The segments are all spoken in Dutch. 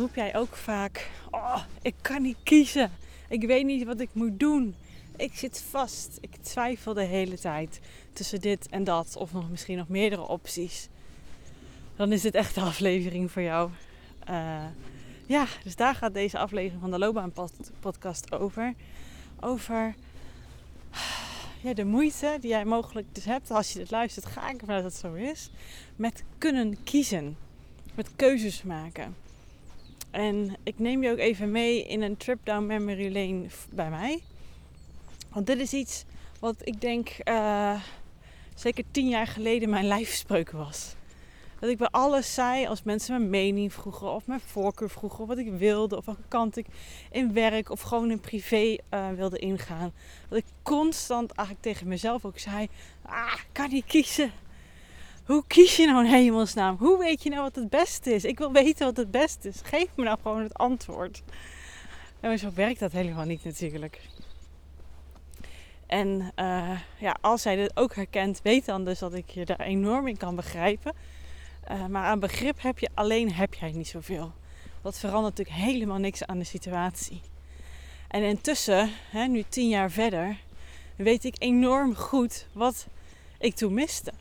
roep jij ook vaak: Oh, ik kan niet kiezen. Ik weet niet wat ik moet doen. Ik zit vast. Ik twijfel de hele tijd tussen dit en dat, of nog misschien nog meerdere opties. Dan is dit echt de aflevering voor jou. Uh, ja, dus daar gaat deze aflevering van de Loopbaan podcast over. Over ja, de moeite die jij mogelijk dus hebt als je dit luistert. Ga ik ervan dat het zo is. Met kunnen kiezen. Met keuzes maken. En ik neem je ook even mee in een trip down memory lane bij mij. Want dit is iets wat ik denk uh, zeker tien jaar geleden mijn lijfspreuk was. Dat ik bij alles zei als mensen mijn mening vroegen of mijn voorkeur vroegen, of wat ik wilde, of welke kant ik in werk of gewoon in privé uh, wilde ingaan. Dat ik constant eigenlijk tegen mezelf ook zei: Ah, kan niet kiezen. Hoe kies je nou in hemelsnaam? Hoe weet je nou wat het beste is? Ik wil weten wat het beste is. Geef me nou gewoon het antwoord. En zo werkt dat helemaal niet natuurlijk. En uh, ja, als zij dit ook herkent, weet dan dus dat ik je daar enorm in kan begrijpen. Uh, maar aan begrip heb je alleen heb jij niet zoveel. Dat verandert natuurlijk helemaal niks aan de situatie. En intussen, hè, nu tien jaar verder, weet ik enorm goed wat ik toen miste.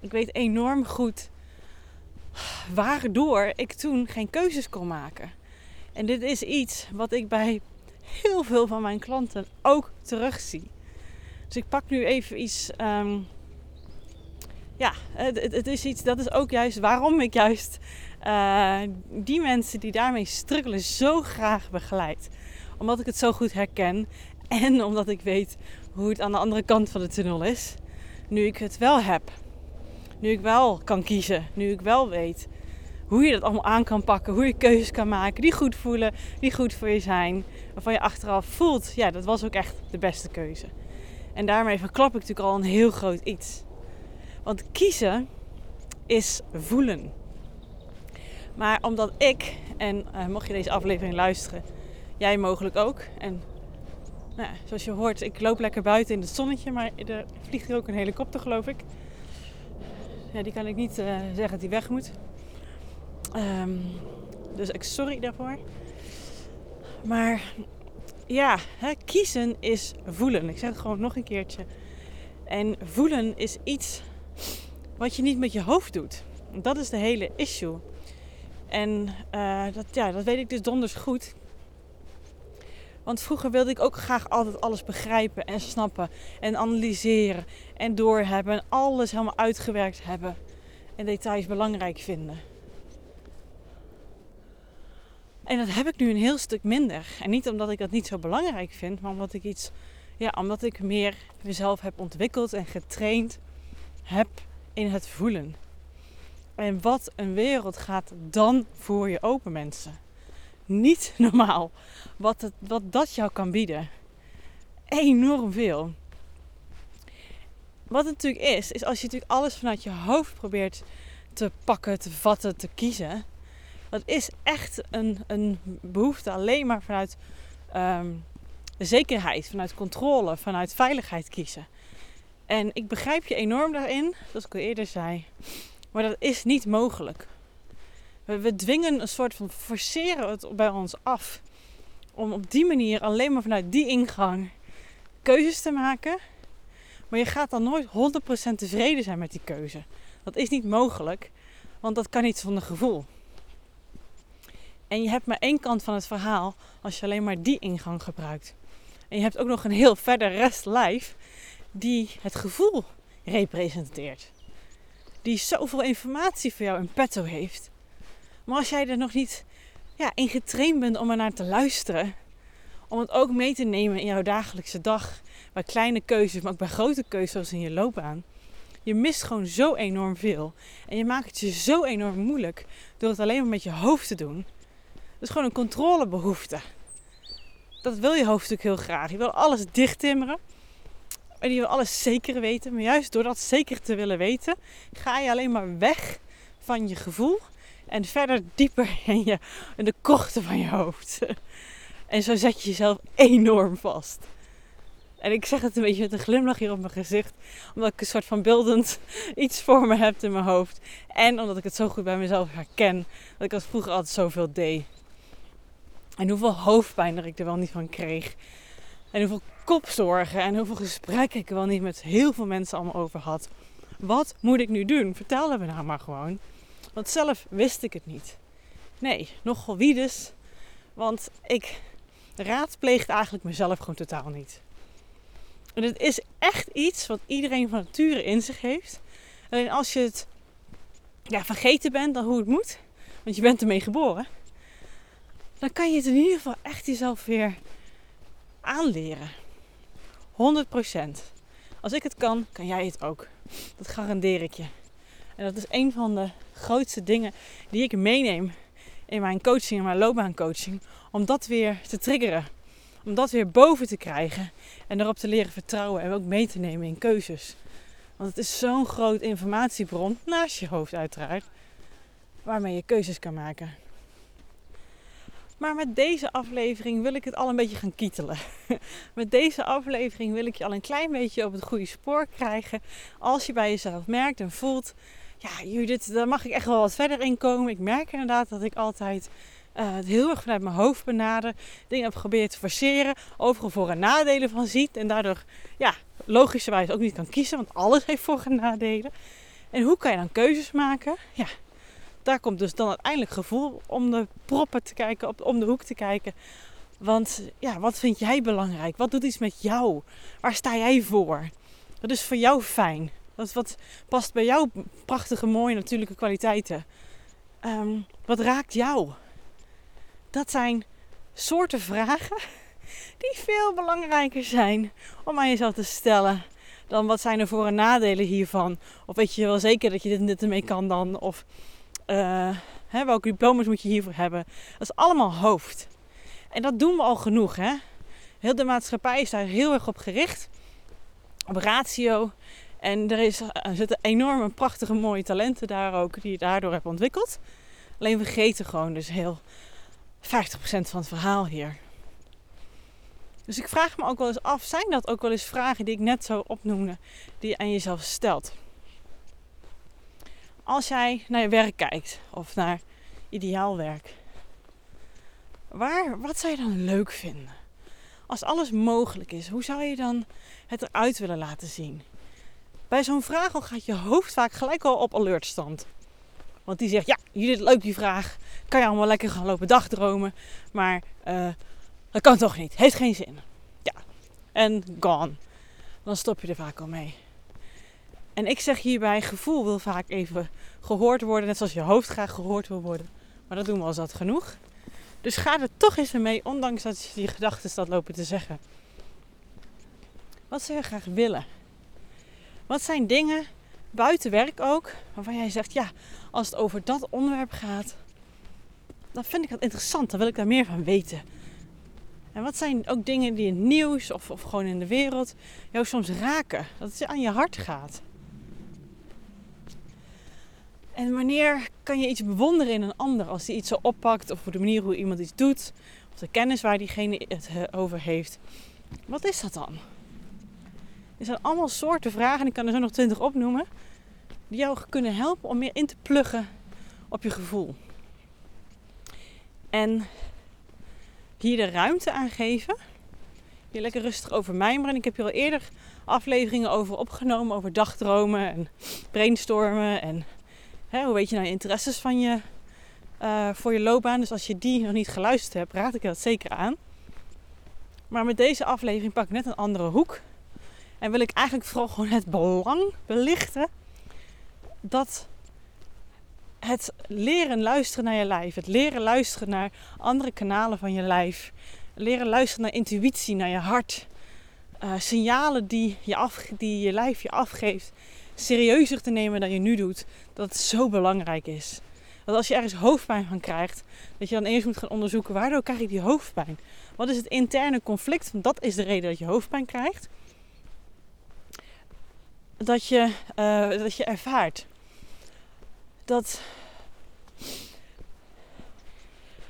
Ik weet enorm goed waardoor ik toen geen keuzes kon maken. En dit is iets wat ik bij heel veel van mijn klanten ook terugzie. Dus ik pak nu even iets. Um, ja, het, is iets, dat is ook juist waarom ik juist uh, die mensen die daarmee struggelen zo graag begeleid. Omdat ik het zo goed herken en omdat ik weet hoe het aan de andere kant van de tunnel is. Nu ik het wel heb. Nu ik wel kan kiezen. Nu ik wel weet hoe je dat allemaal aan kan pakken. Hoe je keuzes kan maken die goed voelen, die goed voor je zijn. Waarvan je achteraf voelt, ja, dat was ook echt de beste keuze. En daarmee verklap ik natuurlijk al een heel groot iets. Want kiezen is voelen. Maar omdat ik, en uh, mocht je deze aflevering luisteren, jij mogelijk ook. En nou, zoals je hoort, ik loop lekker buiten in het zonnetje, maar er vliegt hier ook een helikopter, geloof ik. Die kan ik niet uh, zeggen dat die weg moet. Um, dus ik sorry daarvoor. Maar ja, hè, kiezen is voelen. Ik zeg het gewoon nog een keertje. En voelen is iets wat je niet met je hoofd doet. Dat is de hele issue. En uh, dat, ja, dat weet ik dus donders goed. Want vroeger wilde ik ook graag altijd alles begrijpen en snappen en analyseren en doorhebben en alles helemaal uitgewerkt hebben en details belangrijk vinden. En dat heb ik nu een heel stuk minder. En niet omdat ik dat niet zo belangrijk vind, maar omdat ik iets, ja, omdat ik meer mezelf heb ontwikkeld en getraind heb in het voelen. En wat een wereld gaat dan voor je open, mensen. Niet normaal wat, het, wat dat jou kan bieden. Enorm veel. Wat het natuurlijk is, is als je natuurlijk alles vanuit je hoofd probeert te pakken, te vatten, te kiezen. Dat is echt een, een behoefte alleen maar vanuit um, zekerheid, vanuit controle, vanuit veiligheid kiezen. En ik begrijp je enorm daarin, zoals ik al eerder zei. Maar dat is niet mogelijk. We, dwingen een soort van forceren het bij ons af. Om op die manier alleen maar vanuit die ingang keuzes te maken. Maar je gaat dan nooit 100% tevreden zijn met die keuze. Dat is niet mogelijk, want dat kan niet zonder gevoel. En je hebt maar één kant van het verhaal als je alleen maar die ingang gebruikt. En je hebt ook nog een heel verder rest lijf die het gevoel representeert. Die zoveel informatie voor jou in petto heeft. Maar als jij er nog niet ja, in getraind bent om er naar te luisteren, om het ook mee te nemen in jouw dagelijkse dag, bij kleine keuzes, maar ook bij grote keuzes zoals in je loopbaan. Je mist gewoon zo enorm veel. En je maakt het je zo enorm moeilijk door het alleen maar met je hoofd te doen. Dat is gewoon een controlebehoefte. Dat wil je hoofdstuk heel graag. Je wil alles dicht timmeren. En je wil alles zeker weten. Maar juist door dat zeker te willen weten, ga je alleen maar weg van je gevoel. En verder dieper in, je, in de krochten van je hoofd. En zo zet je jezelf enorm vast. En ik zeg het een beetje met een glimlach hier op mijn gezicht. Omdat ik een soort van beeldend iets voor me heb in mijn hoofd. En omdat ik het zo goed bij mezelf herken. Dat ik als vroeger altijd zoveel deed. En hoeveel hoofdpijn er ik er wel niet van kreeg. En hoeveel kopzorgen en hoeveel gesprekken ik er wel niet met heel veel mensen allemaal over had. Wat moet ik nu doen? Vertel me nou maar gewoon. Want zelf wist ik het niet. Nee, nogal wie dus. Want ik raadpleegde eigenlijk mezelf gewoon totaal niet. En het is echt iets wat iedereen van nature in zich heeft. Alleen als je het ja, vergeten bent dan hoe het moet, want je bent ermee geboren, dan kan je het in ieder geval echt jezelf weer aanleren. 100%. Als ik het kan, kan jij het ook. Dat garandeer ik je. En dat is een van de grootste dingen die ik meeneem in mijn coaching, in mijn loopbaancoaching. Om dat weer te triggeren. Om dat weer boven te krijgen. En erop te leren vertrouwen en ook mee te nemen in keuzes. Want het is zo'n groot informatiebron, naast je hoofd uiteraard, waarmee je keuzes kan maken. Maar met deze aflevering wil ik het al een beetje gaan kietelen. met deze aflevering wil ik je al een klein beetje op het goede spoor krijgen. Als je bij jezelf merkt en voelt, ja Judith, daar mag ik echt wel wat verder in komen. Ik merk inderdaad dat ik altijd uh, het heel erg vanuit mijn hoofd benader. Dingen heb geprobeerd te forceren. Overal voor- en nadelen van ziet. En daardoor, ja, logischerwijs ook niet kan kiezen. Want alles heeft voor- en nadelen. En hoe kan je dan keuzes maken? Ja, daar komt dus dan uiteindelijk gevoel om de proppen te kijken, om de hoek te kijken. Want ja, wat vind jij belangrijk? Wat doet iets met jou? Waar sta jij voor? Wat is voor jou fijn? Wat, wat past bij jouw prachtige, mooie natuurlijke kwaliteiten? Um, wat raakt jou? Dat zijn soorten vragen die veel belangrijker zijn om aan jezelf te stellen dan wat zijn er voor- en nadelen hiervan. Of weet je wel zeker dat je dit en dit ermee kan dan? Of uh, hè, welke diploma's moet je hiervoor hebben? Dat is allemaal hoofd. En dat doen we al genoeg. Hè? Heel de maatschappij is daar heel erg op gericht. Op ratio. En er, is, er zitten enorme, prachtige, mooie talenten daar ook, die je daardoor hebt ontwikkeld. Alleen we vergeten gewoon dus heel 50% van het verhaal hier. Dus ik vraag me ook wel eens af, zijn dat ook wel eens vragen die ik net zo opnoemde, die je aan jezelf stelt? Als jij naar je werk kijkt of naar ideaal werk, waar, wat zou je dan leuk vinden? Als alles mogelijk is, hoe zou je dan het eruit willen laten zien? Bij zo'n vraag al gaat je hoofd vaak gelijk al op alertstand. Want die zegt, ja, jullie leuk die vraag. Kan je allemaal lekker gaan lopen dagdromen. Maar uh, dat kan toch niet. Heeft geen zin. Ja. En gone. Dan stop je er vaak al mee. En ik zeg hierbij, gevoel wil vaak even gehoord worden. Net zoals je hoofd graag gehoord wil worden. Maar dat doen we al zat genoeg. Dus ga er toch eens mee, ondanks dat je die gedachten staat lopen te zeggen. Wat zou je graag willen? Wat zijn dingen buiten werk ook, waarvan jij zegt, ja, als het over dat onderwerp gaat, dan vind ik dat interessant. Dan wil ik daar meer van weten. En wat zijn ook dingen die in het nieuws of, of gewoon in de wereld jou soms raken? Dat het aan je hart gaat. En wanneer kan je iets bewonderen in een ander als die iets zo oppakt, of de manier hoe iemand iets doet, of de kennis waar diegene het eh, over heeft? Wat is dat dan? Er zijn allemaal soorten vragen, en ik kan er zo nog twintig opnoemen, die jou kunnen helpen om meer in te pluggen op je gevoel. En hier de ruimte aan geven. Hier lekker rustig over mijmeren. Ik heb hier al eerder afleveringen over opgenomen, over dagdromen en brainstormen en Hè, hoe weet je nou je interesses van je, uh, voor je loopbaan? Dus als je die nog niet geluisterd hebt, raad ik je dat zeker aan. Maar met deze aflevering pak ik net een andere hoek. En wil ik eigenlijk vooral gewoon het belang belichten dat het leren luisteren naar je lijf, het leren luisteren naar andere kanalen van je lijf, leren luisteren naar intuïtie, naar je hart, uh, signalen die je, af, die je lijf je afgeeft, serieuzer te nemen dan je nu doet, dat het zo belangrijk is. Dat als je ergens hoofdpijn van krijgt, dat je dan eerst moet gaan onderzoeken waardoor krijg ik die hoofdpijn. Wat is het interne conflict? Want dat is de reden dat je hoofdpijn krijgt. Dat je, uh, dat je ervaart dat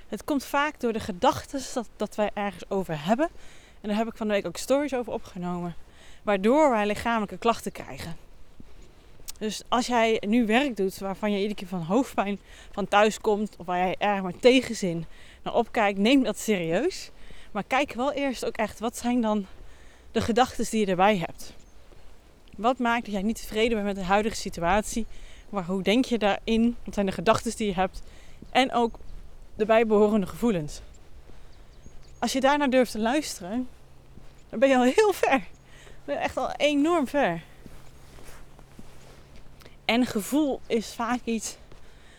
het komt vaak door de gedachten dat, dat wij ergens over hebben. En daar heb ik van de week ook stories over opgenomen. Waardoor wij lichamelijke klachten krijgen. Dus als jij nu werk doet waarvan je iedere keer van hoofdpijn van thuis komt, of waar jij erg maar tegenzin naar opkijkt, neem dat serieus. Maar kijk wel eerst ook echt, wat zijn dan de gedachten die je erbij hebt? Wat maakt dat jij niet tevreden bent met de huidige situatie? Maar hoe denk je daarin? Wat zijn de gedachten die je hebt? En ook de bijbehorende gevoelens. Als je daarnaar durft te luisteren, dan ben je al heel ver. Dan ben je echt al enorm ver. En gevoel is vaak iets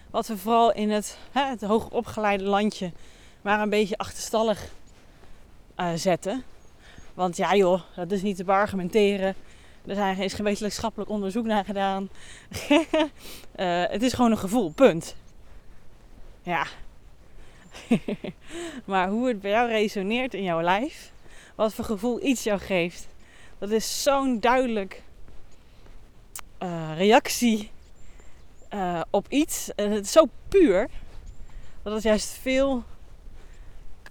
wat we vooral in het, hè, het hoger opgeleide landje maar een beetje achterstallig uh, zetten. Want ja joh, dat is niet te beargumenteren. Er is geen wetenschappelijk onderzoek naar gedaan. uh, het is gewoon een gevoel, punt. Ja. maar hoe het bij jou resoneert in jouw lijf, wat voor gevoel iets jou geeft, dat is zo'n duidelijk uh, reactie uh, op iets. En het is zo puur dat het juist veel.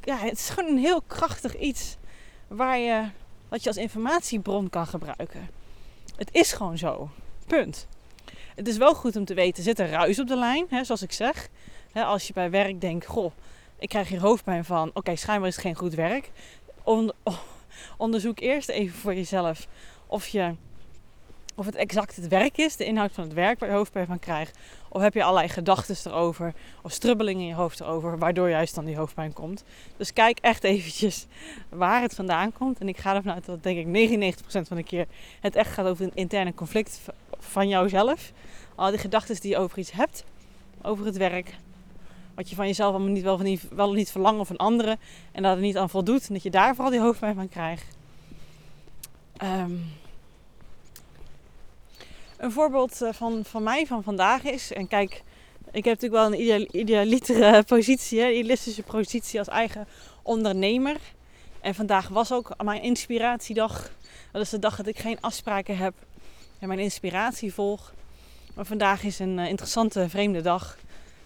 Ja, het is gewoon een heel krachtig iets waar je, wat je als informatiebron kan gebruiken. Het is gewoon zo. Punt. Het is wel goed om te weten, zit er ruis op de lijn, hè, zoals ik zeg. Hè, als je bij werk denkt, goh, ik krijg hier hoofdpijn van. Oké, schijnbaar is het geen goed werk. onderzoek eerst even voor jezelf of je of het exact het werk is, de inhoud van het werk waar je hoofdpijn van krijgt. Of heb je allerlei gedachten erover of strubbelingen in je hoofd erover, waardoor juist dan die hoofdpijn komt. Dus kijk echt eventjes waar het vandaan komt. En ik ga ervan uit dat denk ik 99% van de keer het echt gaat over een interne conflict van jouzelf. Al die gedachten die je over iets hebt, over het werk. Wat je van jezelf allemaal niet wel, niet, wel niet verlangt van anderen. En dat het niet aan voldoet. En dat je daar vooral die hoofdpijn van krijgt. Um, een voorbeeld eh, van, van mij van vandaag is, en kijk, ik heb natuurlijk wel een ideal, idealitere positie, hè, idealistische positie als eigen ondernemer. En vandaag was ook mijn inspiratiedag. Dat is de dag dat ik geen afspraken heb en mijn inspiratie volg. Maar vandaag is een uh, interessante, vreemde dag.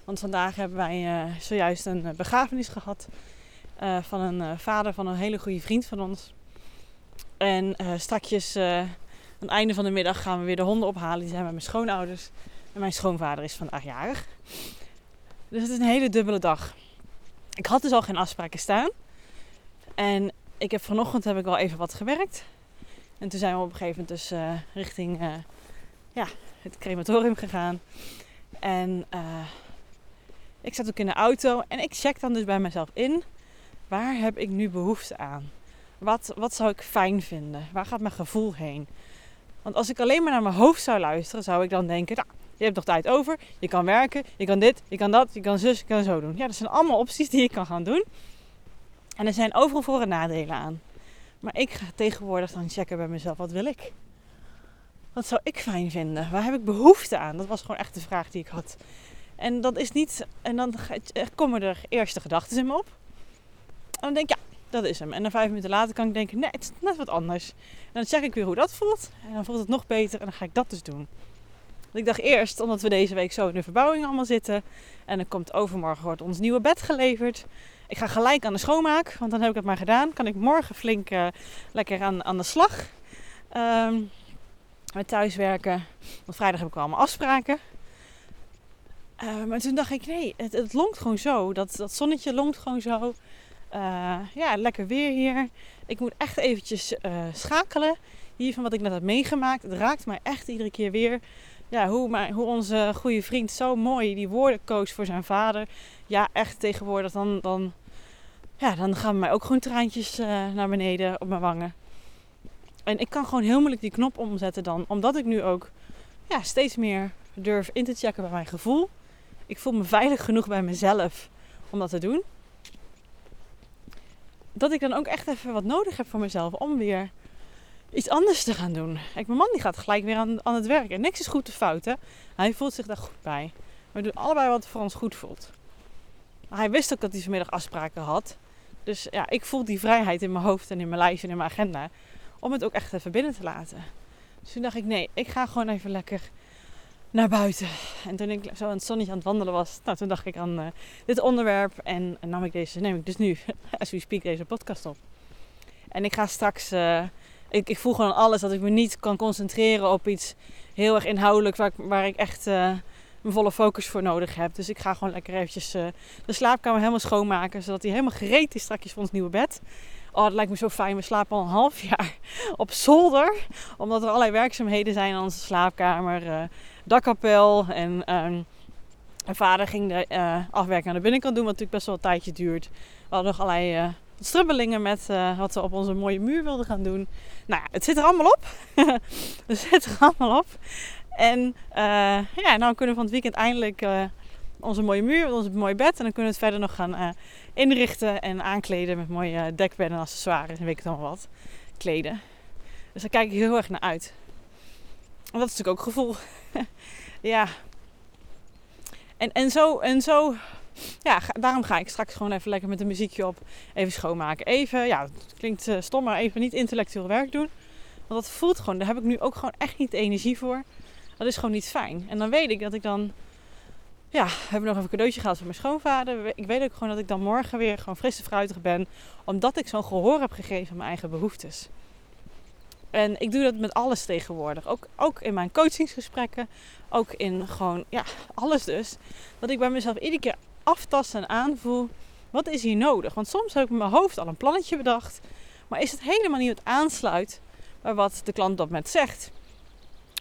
Want vandaag hebben wij zojuist een begrafenis gehad van een vader van een hele goede vriend van ons. En strakjes aan het einde van de middag gaan we weer de honden ophalen. Die zijn bij mijn schoonouders. En mijn schoonvader is vandaag jarig. Dus het is een hele dubbele dag. Ik had dus al geen afspraken staan. En ik heb vanochtend heb ik al even wat gewerkt. En toen zijn we op een gegeven moment dus uh, richting uh, ja, het crematorium gegaan. En uh, ik zat ook in de auto en ik check dan dus bij mezelf in. Waar heb ik nu behoefte aan? Wat, wat zou ik fijn vinden? Waar gaat mijn gevoel heen? Want als ik alleen maar naar mijn hoofd zou luisteren, zou ik dan denken, nou, je hebt nog tijd over, je kan werken, je kan dit, je kan dat, je kan zus, je kan zo doen. Ja, dat zijn allemaal opties die ik kan gaan doen. En er zijn overal voor- en nadelen aan. Maar ik ga tegenwoordig dan checken bij mezelf, wat wil ik? Wat zou ik fijn vinden? Waar heb ik behoefte aan? Dat was gewoon echt de vraag die ik had. En dat is niet, en dan komen er eerste gedachten in me op. En dan denk ik, ja, dat is hem. En dan vijf minuten later kan ik denken, nee, het is net wat anders. En dan check ik weer hoe dat voelt. En dan voelt het nog beter en dan ga ik dat dus doen. Want ik dacht eerst, omdat we deze week zo in de verbouwing allemaal zitten. En dan komt overmorgen wordt ons nieuwe bed geleverd. Ik ga gelijk aan de schoonmaak, want dan heb ik het maar gedaan. Kan ik morgen flink uh, lekker aan, aan de slag. Um, met thuiswerken. Want vrijdag heb ik al allemaal afspraken. Uh, maar toen dacht ik, nee, het, het longt gewoon zo. Dat, dat zonnetje longt gewoon zo. Uh, ja, lekker weer hier. Ik moet echt eventjes uh, schakelen hier van wat ik net heb meegemaakt. Het raakt mij echt iedere keer weer. Ja, hoe, hoe onze goede vriend zo mooi die woorden koos voor zijn vader. Ja, echt tegenwoordig dan, dan, ja, dan gaan mij ook gewoon traantjes uh, naar beneden op mijn wangen. En ik kan gewoon heel moeilijk die knop omzetten dan. Omdat ik nu ook ja, steeds meer durf in te checken bij mijn gevoel. Ik voel me veilig genoeg bij mezelf om dat te doen dat ik dan ook echt even wat nodig heb voor mezelf om weer iets anders te gaan doen. Kijk, mijn man die gaat gelijk weer aan, aan het werk. En niks is goed of fout, hè. Hij voelt zich daar goed bij. We doen allebei wat voor ons goed voelt. Hij wist ook dat hij vanmiddag afspraken had. Dus ja, ik voel die vrijheid in mijn hoofd en in mijn lijst en in mijn agenda. Om het ook echt even binnen te laten. Dus toen dacht ik, nee, ik ga gewoon even lekker naar buiten. En toen ik zo aan het zonnetje aan het wandelen was, nou, toen dacht ik aan uh, dit onderwerp en, nam ik deze, neem ik dus nu, als we speak, deze podcast op. En ik ga straks, uh, ik, ik voel gewoon alles dat ik me niet kan concentreren op iets heel erg inhoudelijk waar ik, waar ik echt uh, mijn volle focus voor nodig heb. Dus ik ga gewoon lekker eventjes de slaapkamer helemaal schoonmaken, zodat hij helemaal gereed is straks voor ons nieuwe bed. Oh, dat lijkt me zo fijn. We slapen al een half jaar op zolder. Omdat er allerlei werkzaamheden zijn in onze slaapkamer. Uh, dakkapel. En um, mijn vader ging de uh, afwerking aan de binnenkant doen. Wat natuurlijk best wel een tijdje duurt. We hadden nog allerlei uh, strubbelingen met wat we op onze mooie muur wilden gaan doen. Nou ja, het zit er allemaal op. het zit er allemaal op. En ja, nou kunnen we van het weekend eindelijk onze mooie muur, onze mooie bed. En dan kunnen we het verder nog gaan inrichten en aankleden met mooie dekbedden en accessoires en weet ik allemaal wat. Kleden. Dus daar kijk ik heel erg naar uit. En dat is natuurlijk ook gevoel. ja. En, en zo, en zo ja, daarom ga ik straks gewoon even lekker met een muziekje op. Even schoonmaken. Even, ja, het klinkt uh, stom, maar even niet intellectueel werk doen. Want dat voelt gewoon, daar heb ik nu ook gewoon echt niet de energie voor. Dat is gewoon niet fijn. En dan weet ik dat ik dan ja, hebben nog even een cadeautje gehad van mijn schoonvader. Ik weet ook gewoon dat ik dan morgen weer gewoon fris en fruitig ben. Omdat ik zo'n gehoor heb gegeven aan mijn eigen behoeftes. En ik doe dat met alles tegenwoordig. Ook, ook in mijn coachingsgesprekken. Ook in gewoon, ja, alles dus. Dat ik bij mezelf iedere keer aftast en aanvoel. Wat is hier nodig? Want soms heb ik in mijn hoofd al een plannetje bedacht. Maar is het helemaal niet wat aansluit bij wat de klant op met zegt.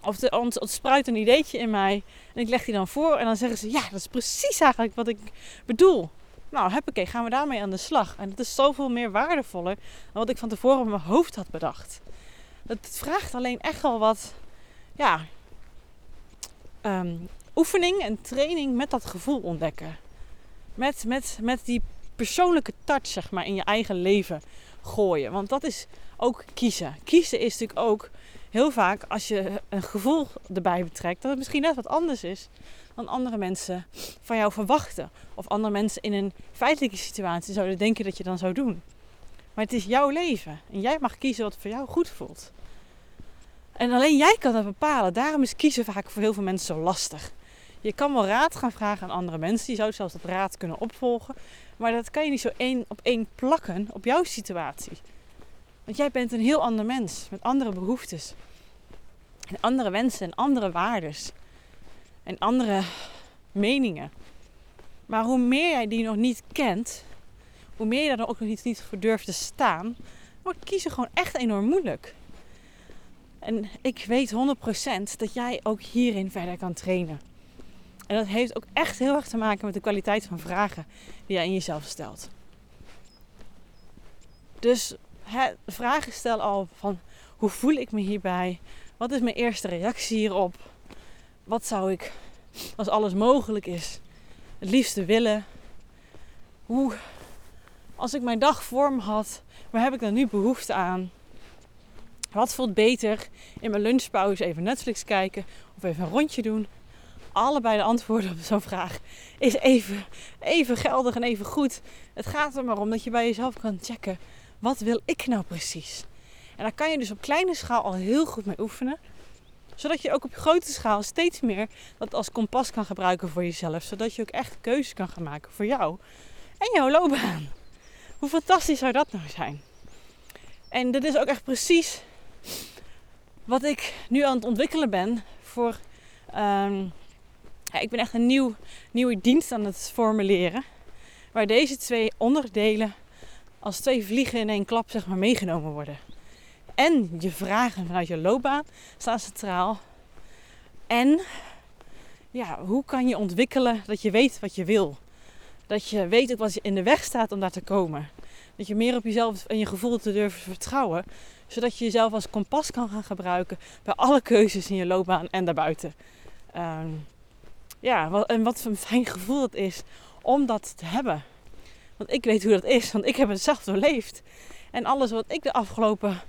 Of er ontspruit een ideetje in mij. En ik leg die dan voor. En dan zeggen ze: Ja, dat is precies eigenlijk wat ik bedoel. Nou, oké, gaan we daarmee aan de slag. En dat is zoveel meer waardevoller dan wat ik van tevoren in mijn hoofd had bedacht. Het vraagt alleen echt wel wat ja, um, oefening en training met dat gevoel ontdekken. Met, met, met die persoonlijke touch, zeg maar, in je eigen leven gooien. Want dat is ook kiezen. Kiezen is natuurlijk ook heel vaak als je een gevoel erbij betrekt, dat het misschien net wat anders is dan andere mensen van jou verwachten. Of andere mensen in een feitelijke situatie zouden denken dat je dan zou doen. Maar het is jouw leven en jij mag kiezen wat voor jou goed voelt. En alleen jij kan dat bepalen. Daarom is kiezen vaak voor heel veel mensen zo lastig. Je kan wel raad gaan vragen aan andere mensen. Je zou zelfs dat raad kunnen opvolgen. Maar dat kan je niet zo één op één plakken op jouw situatie. Want jij bent een heel ander mens met andere behoeftes. En andere wensen en andere waardes. En andere meningen. Maar hoe meer jij die nog niet kent, hoe meer je daar ook nog niet voor durft te staan, wordt kiezen gewoon echt enorm moeilijk. En ik weet 100% dat jij ook hierin verder kan trainen. En dat heeft ook echt heel erg te maken met de kwaliteit van vragen die jij in jezelf stelt. Dus hè, vragen stel al van hoe voel ik me hierbij? Wat is mijn eerste reactie hierop? Wat zou ik, als alles mogelijk is, het liefste willen? Hoe, als ik mijn dag vorm had, waar heb ik dan nu behoefte aan? Wat voelt beter in mijn lunchpauze even Netflix kijken of even een rondje doen? Allebei de antwoorden op zo'n vraag is even, even geldig en even goed. Het gaat er maar om dat je bij jezelf kan checken wat wil ik nou precies? En daar kan je dus op kleine schaal al heel goed mee oefenen. Zodat je ook op grote schaal steeds meer dat als kompas kan gebruiken voor jezelf. Zodat je ook echt keuzes kan gaan maken voor jou en jouw loopbaan. Hoe fantastisch zou dat nou zijn? En dit is ook echt precies wat ik nu aan het ontwikkelen ben voor. Um, ja, ik ben echt een nieuw, nieuwe dienst aan het formuleren. Waar deze twee onderdelen als twee vliegen in één klap zeg maar, meegenomen worden. En je vragen vanuit je loopbaan staan centraal. En ja, hoe kan je ontwikkelen dat je weet wat je wil? Dat je weet ook wat je in de weg staat om daar te komen. Dat je meer op jezelf en je gevoel te durven vertrouwen. Zodat je jezelf als kompas kan gaan gebruiken bij alle keuzes in je loopbaan en daarbuiten. Um, ja, en wat een fijn gevoel het is om dat te hebben. Want ik weet hoe dat is, want ik heb het zelf doorleefd. En alles wat ik de afgelopen,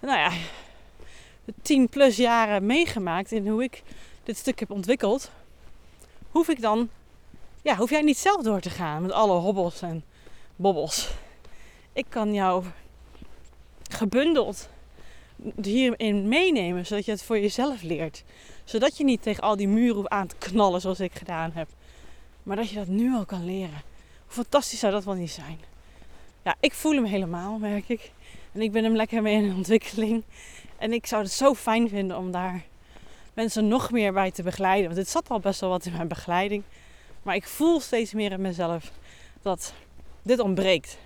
nou ja, tien plus jaren meegemaakt in hoe ik dit stuk heb ontwikkeld, hoef ik dan, ja, hoef jij niet zelf door te gaan met alle hobbels en bobbels. Ik kan jou gebundeld hierin meenemen, zodat je het voor jezelf leert. Zodat je niet tegen al die muren hoeft aan te knallen zoals ik gedaan heb. Maar dat je dat nu al kan leren fantastisch zou dat wel niet zijn? Ja, ik voel hem helemaal, merk ik. En ik ben hem lekker mee in ontwikkeling. En ik zou het zo fijn vinden om daar mensen nog meer bij te begeleiden. Want het zat al best wel wat in mijn begeleiding. Maar ik voel steeds meer in mezelf dat dit ontbreekt.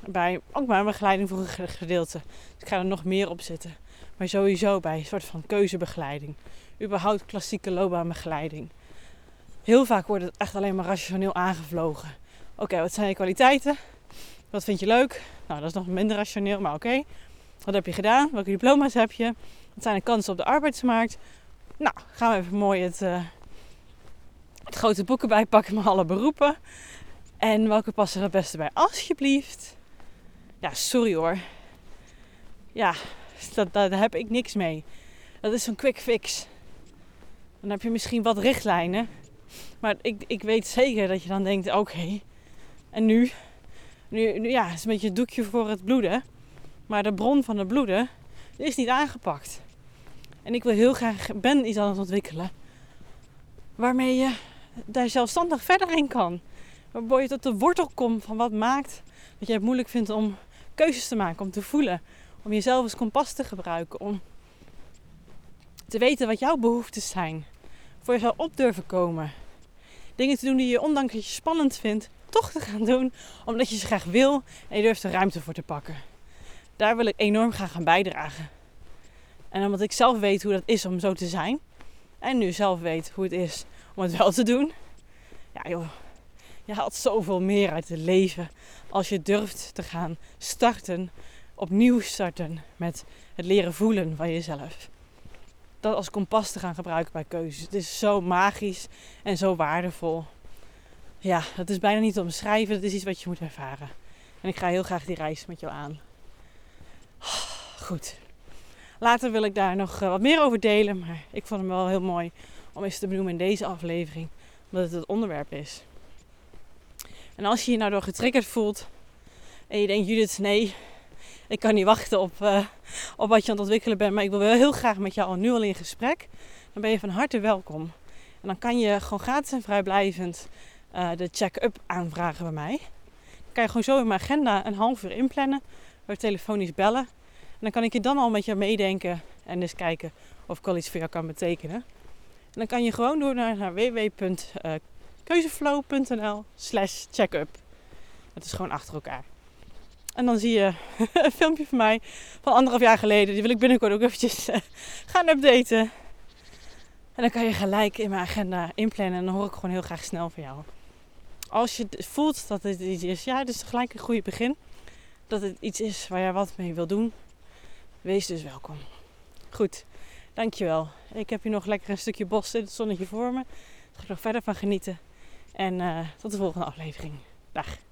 Bij, ook mijn begeleiding voor een gedeelte. Dus ik ga er nog meer op zitten. Maar sowieso bij een soort van keuzebegeleiding. Überhaupt klassieke loopbaanbegeleiding. Heel vaak wordt het echt alleen maar rationeel aangevlogen. Oké, wat zijn je kwaliteiten? Wat vind je leuk? Nou, dat is nog minder rationeel, maar oké. Wat heb je gedaan? Welke diploma's heb je? Wat zijn de kansen op de arbeidsmarkt? Nou, gaan we even mooi het, uh, het grote boeken bijpakken met alle beroepen. En welke passen er het beste bij? Alsjeblieft. Ja, sorry hoor. Ja, dat, daar heb ik niks mee. Dat is zo'n quick fix. Dan heb je misschien wat richtlijnen. Maar ik, ik weet zeker dat je dan denkt: oké, en nu? nu? Ja, het is een beetje een doekje voor het bloeden. Maar de bron van het bloeden is niet aangepakt. En ik wil heel graag, ben iets aan het ontwikkelen. Waarmee je daar zelfstandig verder in kan. Waarbij je tot de wortel komt van wat maakt dat je het moeilijk vindt om keuzes te maken, om te voelen. Om jezelf als kompas te gebruiken. Om te weten wat jouw behoeftes zijn. Voor jezelf op durven komen. Dingen te doen die je, ondanks dat je spannend vindt, toch te gaan doen. Omdat je ze graag wil en je durft er ruimte voor te pakken. Daar wil ik enorm graag aan bijdragen. En omdat ik zelf weet hoe dat is om zo te zijn. En nu zelf weet hoe het is om het wel te doen. Ja joh, je haalt zoveel meer uit het leven als je durft te gaan starten, opnieuw starten met het leren voelen van jezelf. Dat als kompas te gaan gebruiken bij keuzes. Het is zo magisch en zo waardevol. Ja, dat is bijna niet te omschrijven. Dat is iets wat je moet ervaren. En ik ga heel graag die reis met jou aan. Goed. Later wil ik daar nog eh, wat meer over delen. Maar ik vond hem wel heel mooi om eens te benoemen in deze aflevering. Omdat het het onderwerp is. En als je je nou door getriggerd voelt. En je denkt, Judith, nee, ik kan niet wachten op, uh, op wat je aan het ontwikkelen bent. Maar ik wil wel heel graag met jou al nu al in gesprek. Dan ben je van harte welkom. En dan kan je gewoon gratis en vrijblijvend uh, de check-up aanvragen bij mij. Dan kan je gewoon zo in mijn agenda een half uur inplannen. Door telefonisch bellen. En dan kan ik je dan al met je meedenken. En dus kijken of ik al iets voor jou kan betekenen. En dan kan je gewoon door naar, naar www.keuzeflow.nl slash checkup. Het is gewoon achter elkaar. En dan zie je een filmpje van mij van anderhalf jaar geleden. Die wil ik binnenkort ook eventjes eh, gaan updaten. En dan kan je gelijk in mijn agenda inplannen. En dan hoor ik gewoon heel graag snel van jou. Als je voelt dat het iets is, ja, het is gelijk een goede begin. Dat het iets is waar jij wat mee wil doen. Wees dus welkom. Goed, dankjewel. Ik heb hier nog lekker een stukje bos in het zonnetje voor me. Daar ga ik nog verder van genieten. En uh, tot de volgende aflevering. Dag.